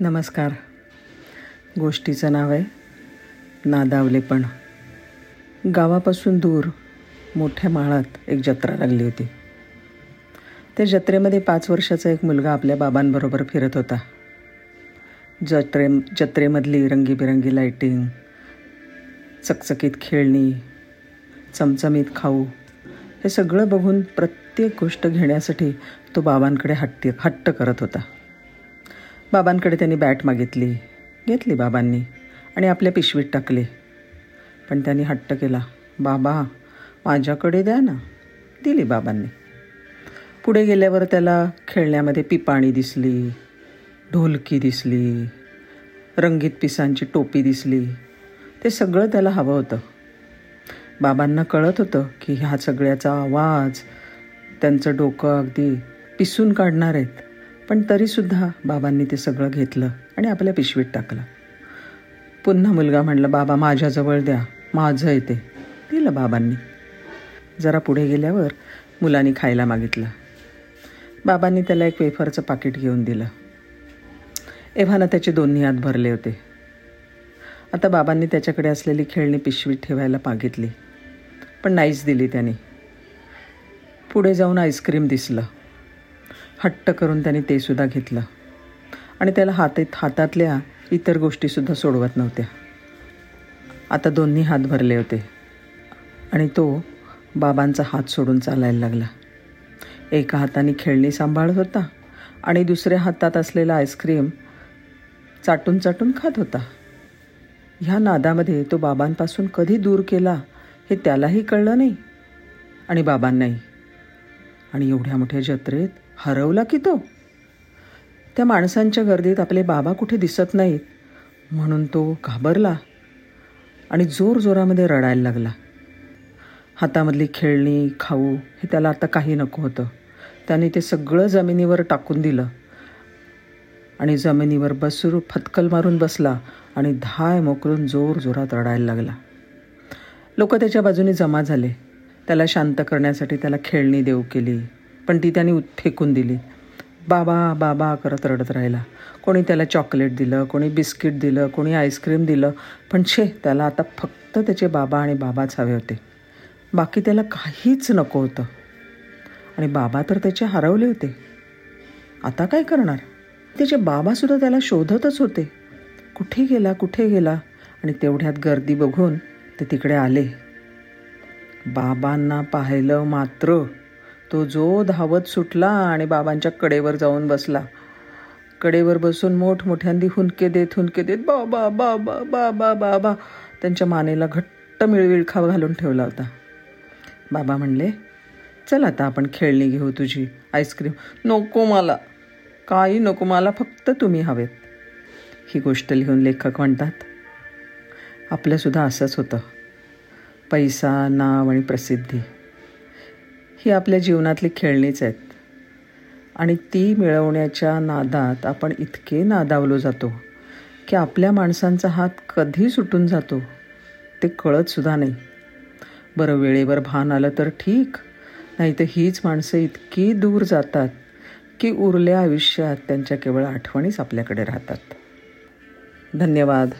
नमस्कार. गोष्टीचं नाव आहे नादावलेपण. गावापासून दूर मोठ्या माळात एक जत्रा लागली होती. त्या जत्रेमध्ये पाच वर्षाचा एक मुलगा आपल्या बाबांबरोबर फिरत होता. जत्रे जत्रेमधली रंगीबिरंगी लाईटिंग चकचकीत खेळणी चमचमीत खाऊ हे सगळं बघून प्रत्येक गोष्ट घेण्यासाठी तो बाबांकडे हट्टी हट्ट करत होता. बाबांकडे त्यांनी बॅट मागितली. घेतली बाबांनी आणि आपल्या पिशवीत टाकली. पण त्यांनी हट्ट केला. बाबा माझ्याकडे द्या ना. दिली बाबांनी. पुढे गेल्यावर त्याला खेळण्यामध्ये पिपाणी दिसली ढोलकी दिसली रंगीत पिसांची टोपी दिसली. ते सगळं त्याला हवं होतं. बाबांना कळत होतं की ह्या सगळ्याचा आवाज त्यांचं डोकं अगदी पिसून काढणार आहेत. पण तरीसुद्धा बाबांनी ते सगळं घेतलं आणि आपल्या पिशवीत टाकलं. पुन्हा मुलगा म्हणला बाबा माझ्याजवळ द्या. माझं येते दिलं बाबांनी. जरा पुढे गेल्यावर मुलांनी खायला मागितलं. बाबांनी त्याला एक वेफरचं पाकिट घेऊन दिलं. एव्हाना त्याचे दोन्ही हात भरले होते. आता बाबांनी त्याच्याकडे असलेली खेळणी पिशवीत ठेवायला मागितली. पण नाहीच दिली त्याने. पुढे जाऊन आईस्क्रीम दिसलं. हट्ट करून त्याने ते सुद्धा घेतलं. आणि त्याला हातात हातातल्या इतर गोष्टीसुद्धा सोडवत नव्हत्या. आता दोन्ही हात भरले होते. आणि तो बाबांचा हात सोडून चालायला लागला. एका हाताने खेळणी सांभाळत होता आणि दुसऱ्या हातात असलेला आईस्क्रीम चाटून चाटून खात होता. ह्या नादामध्ये तो बाबांपासून कधी दूर केला हे त्यालाही कळलं नाही आणि बाबांनाही. आणि एवढ्या मोठ्या जत्रेत हरवला की तो? त्या माणसांच्या गर्दीत आपले बाबा कुठे दिसत नाहीत. म्हणून तो घाबरला आणि जोर जोरामध्ये रडायला लागला. हातामधली खेळणी खाऊ हे त्याला आता काही नको होतं. त्याने ते सगळं जमिनीवर टाकून दिलं. आणि जमिनीवर बसरू फतकल मारून बसला आणि धाय मोकळून जोर जोरात रडायला लागला. लोक त्याच्या बाजूने जमा झाले. त्याला शांत करण्यासाठी त्याला खेळणी देऊ केली. पण ती त्याने फेकून दिली. बाबा बाबा करत रडत राहिला. कोणी त्याला चॉकलेट दिलं कोणी बिस्किट दिलं कोणी आईस्क्रीम दिलं पण छे त्याला आता फक्त त्याचे बाबा आणि बाबाच हवे होते. बाकी त्याला काहीच नको होतं. आणि बाबा तर त्याचे हरवले होते. आता काय करणार? त्याचे बाबासुद्धा त्याला शोधतच होते. कुठे गेला कुठे गेला? आणि तेवढ्यात गर्दी बघून ते तिकडे आले. बाबांना पाहिलं मात्र तो जो धावत सुटला आणि बाबांच्या कडेवर जाऊन बसला. कडेवर बसून मोठमोठ्यांदी हुंदके देत हुंदके देत बाबा बाबा बाबा बाबा त्यांच्या मानेला घट्ट मिळविळखा घालून ठेवला होता. बाबा म्हणले चल आता आपण खेळणी घेऊ तुझी आईस्क्रीम. नको मला काही नको मला फक्त तुम्ही हवेत. ही गोष्ट लिहून लेखक म्हणतात. आपलंसुद्धा असंच होतं. पैसा नाव आणि प्रसिद्धी. ही आपल्या जीवनातली खेळणीच आहेत. आणि ती मिळवण्याच्या नादात आपण इतके नादावलो जातो की आपल्या माणसांचा हात कधी सुटून जातो ते कळतसुद्धा नाही. बरं वेळेवर भान आलं तर ठीक नाही तर हीच माणसं इतकी दूर जातात की उरल्या आयुष्यात त्यांच्या केवळ आठवणीच आपल्याकडे राहतात. धन्यवाद.